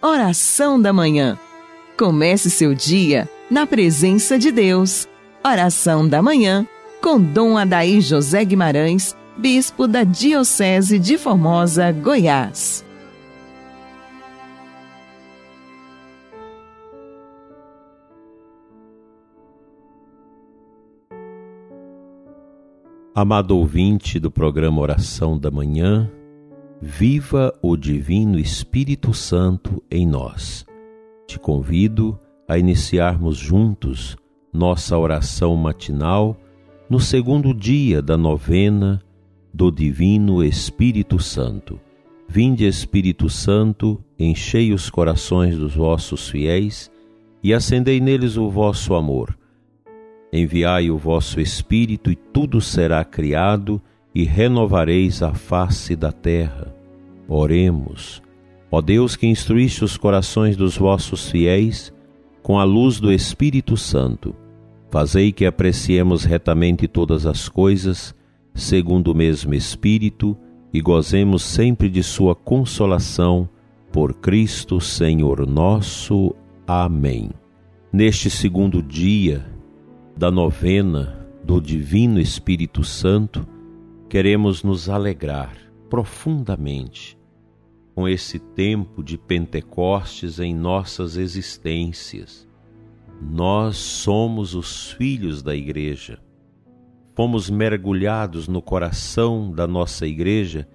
Oração da Manhã. Comece seu dia na presença de Deus. Oração da Manhã com Dom Adaí José Guimarães, Bispo da Diocese de Formosa, Goiás. Amado ouvinte do programa Oração da Manhã, viva o Divino Espírito Santo em nós. Te convido a iniciarmos juntos nossa oração matinal no segundo dia da novena do Divino Espírito Santo. Vinde, Espírito Santo, enchei os corações dos vossos fiéis e acendei neles o vosso amor. Enviai o vosso Espírito, e tudo será criado, e renovareis a face da terra. Oremos. Ó Deus que instruíste os corações dos vossos fiéis com a luz do Espírito Santo, fazei que apreciemos retamente todas as coisas, segundo o mesmo Espírito, e gozemos sempre de Sua consolação, por Cristo Senhor nosso. Amém. Neste segundo dia, da novena do Divino Espírito Santo, queremos nos alegrar profundamente com esse tempo de Pentecostes em nossas existências. Nós somos os filhos da Igreja. Fomos mergulhados no coração da nossa Igreja,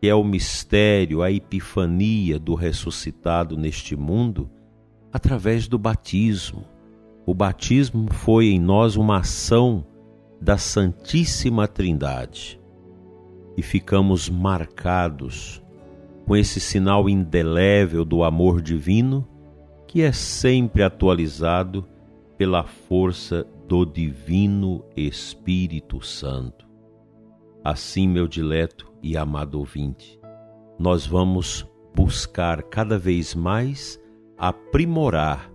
que é o mistério, a epifania do ressuscitado neste mundo, através do batismo o batismo foi em nós uma ação da Santíssima Trindade e ficamos marcados com esse sinal indelével do amor divino que é sempre atualizado pela força do Divino Espírito Santo. Assim, meu dileto e amado ouvinte, nós vamos buscar cada vez mais aprimorar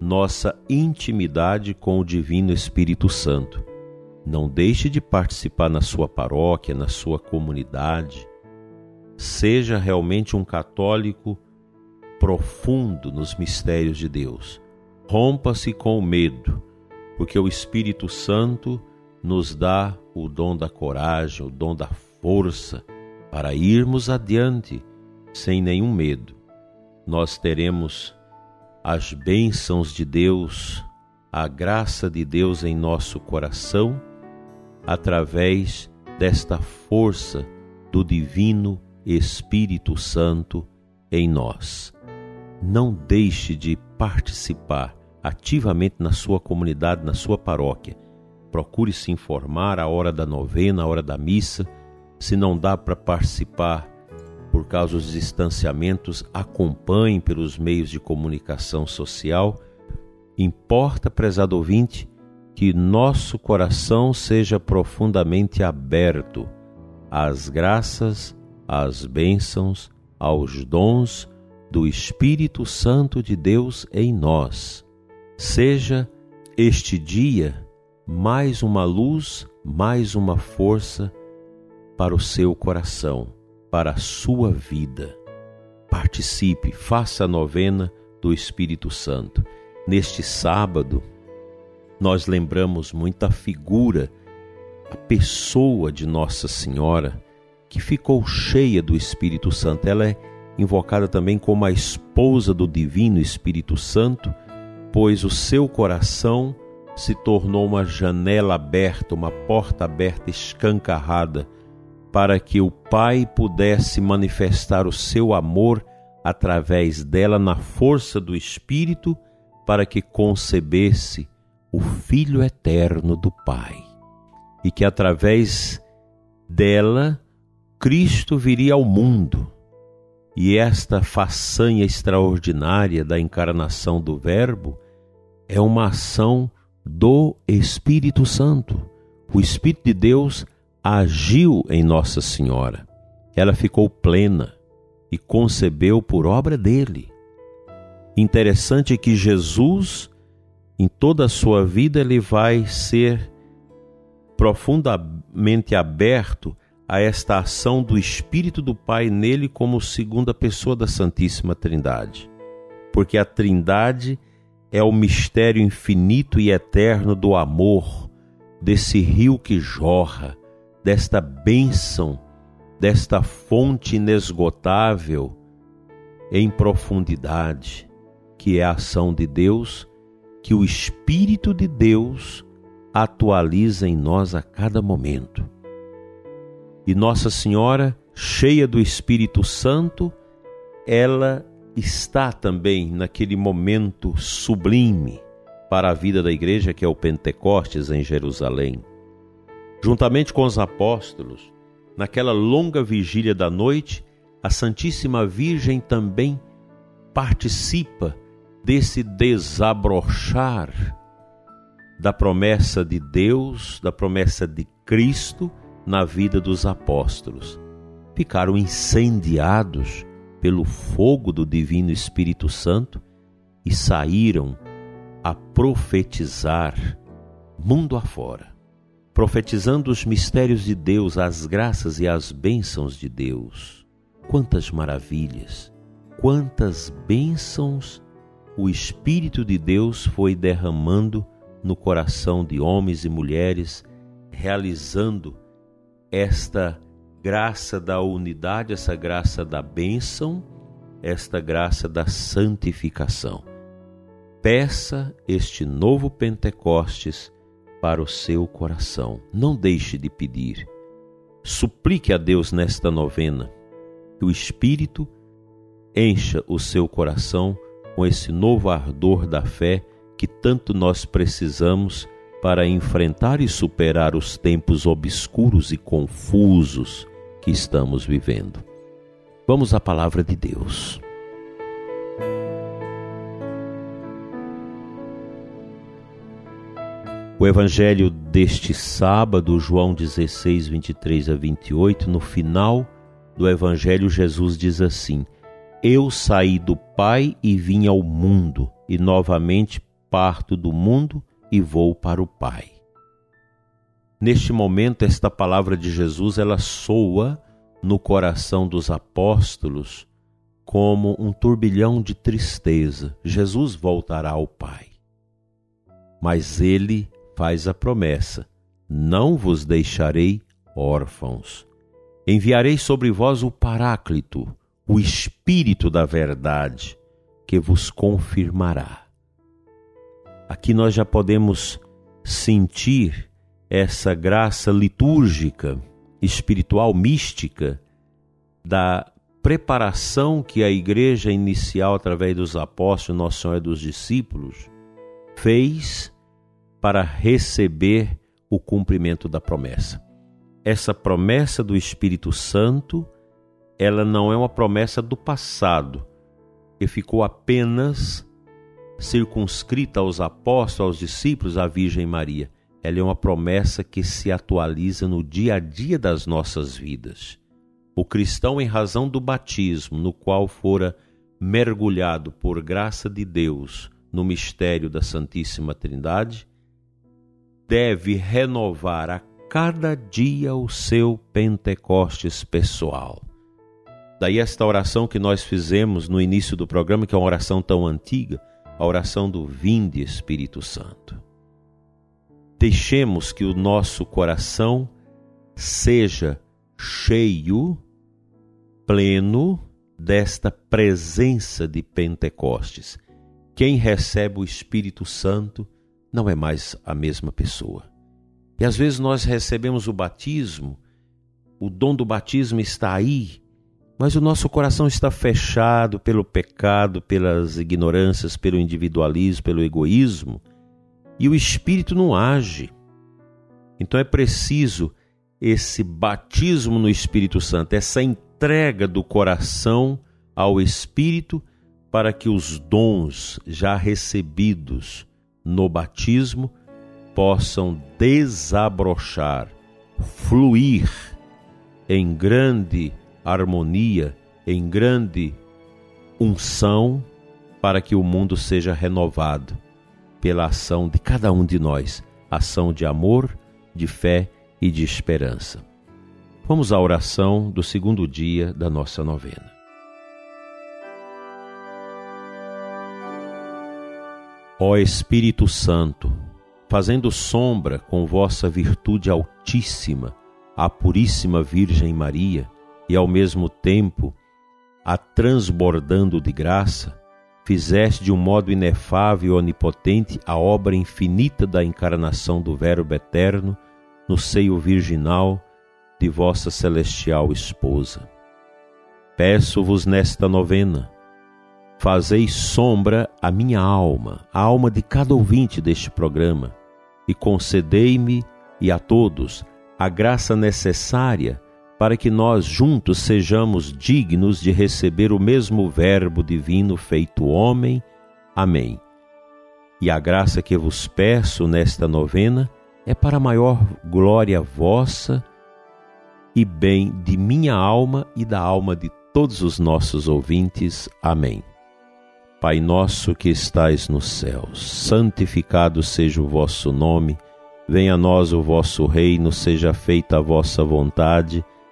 nossa intimidade com o Divino Espírito Santo. Não deixe de participar na sua paróquia, na sua comunidade. Seja realmente um católico profundo nos mistérios de Deus. Rompa-se com o medo, porque o Espírito Santo nos dá o dom da coragem, o dom da força para irmos adiante sem nenhum medo. Nós teremos as bênçãos de Deus, a graça de Deus em nosso coração, através desta força do Divino Espírito Santo em nós. Não deixe de participar ativamente na sua comunidade, na sua paróquia. Procure se informar a hora da novena, a hora da missa. Se não dá para participar por causa dos distanciamentos, acompanhe pelos meios de comunicação social. Importa, prezado ouvinte, que nosso coração seja profundamente aberto às graças, às bênçãos, aos dons do Espírito Santo de Deus em nós. Seja este dia mais uma luz, mais uma força para o seu coração para a sua vida. Participe, faça a novena do Espírito Santo. Neste sábado, nós lembramos muita figura, a pessoa de Nossa Senhora, que ficou cheia do Espírito Santo. Ela é invocada também como a esposa do Divino Espírito Santo, pois o seu coração se tornou uma janela aberta, uma porta aberta, escancarrada para que o Pai pudesse manifestar o seu amor através dela na força do Espírito, para que concebesse o Filho eterno do Pai. E que através dela Cristo viria ao mundo. E esta façanha extraordinária da encarnação do Verbo é uma ação do Espírito Santo. O Espírito de Deus agiu em Nossa Senhora. Ela ficou plena e concebeu por obra dele. Interessante que Jesus, em toda a sua vida, ele vai ser profundamente aberto a esta ação do Espírito do Pai nele como segunda pessoa da Santíssima Trindade. porque a Trindade é o mistério infinito e eterno do amor, desse rio que jorra, desta bênção, desta fonte inesgotável em profundidade, que é a ação de Deus, que o Espírito de Deus atualiza em nós a cada momento. E Nossa Senhora, cheia do Espírito Santo, ela está também naquele momento sublime para a vida da igreja que é o Pentecostes em Jerusalém. Juntamente com os apóstolos, naquela longa vigília da noite, a Santíssima Virgem também participa desse desabrochar da promessa de Deus, da promessa de Cristo na vida dos apóstolos. Ficaram incendiados pelo fogo do Divino Espírito Santo e saíram a profetizar mundo afora, profetizando os mistérios de Deus, as graças e as bênçãos de Deus. Quantas maravilhas, quantas bênçãos o Espírito de Deus foi derramando no coração de homens e mulheres, realizando esta graça da unidade, essa graça da bênção, esta graça da santificação. Peça este novo Pentecostes para o seu coração. Não deixe de pedir. Suplique a Deus nesta novena que o Espírito encha o seu coração com esse novo ardor da fé que tanto nós precisamos para enfrentar e superar os tempos obscuros e confusos que estamos vivendo. Vamos à palavra de Deus. O evangelho deste sábado, João 16, 23 a 28, no final do evangelho, Jesus diz assim: Eu saí do Pai e vim ao mundo, e novamente parto do mundo e vou para o Pai. Neste momento, esta palavra de Jesus ela soa no coração dos apóstolos como um turbilhão de tristeza. Jesus voltará ao Pai. Mas ele faz a promessa: Não vos deixarei órfãos. Enviarei sobre vós o Paráclito, o Espírito da Verdade, que vos confirmará. Aqui nós já podemos sentir essa graça litúrgica, espiritual, mística, da preparação que a igreja inicial, através dos apóstolos, Nosso Senhor e dos discípulos, fez para receber o cumprimento da promessa. Essa promessa do Espírito Santo, ela não é uma promessa do passado, que ficou apenas circunscrita aos apóstolos, aos discípulos, à Virgem Maria ela é uma promessa que se atualiza no dia a dia das nossas vidas. O cristão, em razão do batismo, no qual fora mergulhado por graça de Deus no mistério da Santíssima Trindade, deve renovar a cada dia o seu Pentecostes pessoal. Daí esta oração que nós fizemos no início do programa, que é uma oração tão antiga, a oração do Vinde Espírito Santo. Deixemos que o nosso coração seja cheio, pleno desta presença de Pentecostes. Quem recebe o Espírito Santo não é mais a mesma pessoa. E às vezes nós recebemos o batismo, o dom do batismo está aí, mas o nosso coração está fechado pelo pecado, pelas ignorâncias, pelo individualismo, pelo egoísmo e o Espírito não age. Então é preciso esse batismo no Espírito Santo, essa entrega do coração ao Espírito para que os dons já recebidos no batismo possam desabrochar, fluir em grande harmonia, em grande unção, para que o mundo seja renovado pela ação de cada um de nós, ação de amor, de fé e de esperança. Vamos à oração do segundo dia da nossa novena. Ó Espírito Santo, fazendo sombra com vossa virtude altíssima à Puríssima Virgem Maria e ao mesmo tempo a transbordando de graça, fizeste de um modo inefável e onipotente a obra infinita da encarnação do Verbo eterno no seio virginal de vossa celestial esposa. Peço-vos nesta novena, fazei sombra à minha alma, a alma de cada ouvinte deste programa, e concedei-me e a todos a graça necessária para que nós juntos sejamos dignos de receber o mesmo Verbo divino feito homem. Amém. E a graça que vos peço nesta novena é para maior glória vossa e bem de minha alma e da alma de todos os nossos ouvintes. Amém. Pai nosso que estais nos céus, santificado seja o vosso nome, venha a nós o vosso reino, seja feita a vossa vontade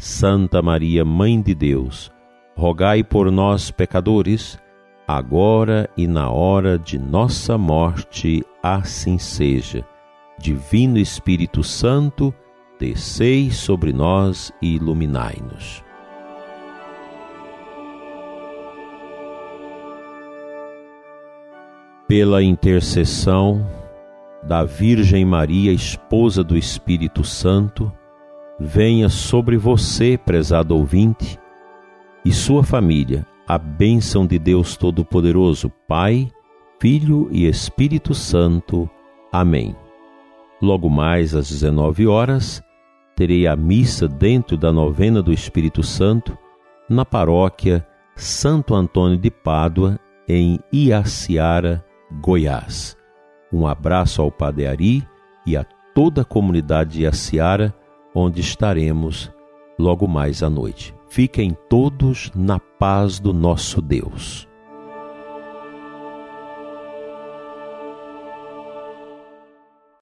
Santa Maria, Mãe de Deus, rogai por nós, pecadores, agora e na hora de nossa morte, assim seja. Divino Espírito Santo, descei sobre nós e iluminai-nos. Pela intercessão da Virgem Maria, esposa do Espírito Santo, venha sobre você, prezado ouvinte, e sua família, a bênção de Deus Todo-Poderoso, Pai, Filho e Espírito Santo. Amém. Logo mais às 19 horas, terei a missa dentro da novena do Espírito Santo na paróquia Santo Antônio de Pádua, em Iaciara, Goiás. Um abraço ao Padre Ari e a toda a comunidade de Iaciara onde estaremos logo mais à noite. Fiquem todos na paz do nosso Deus.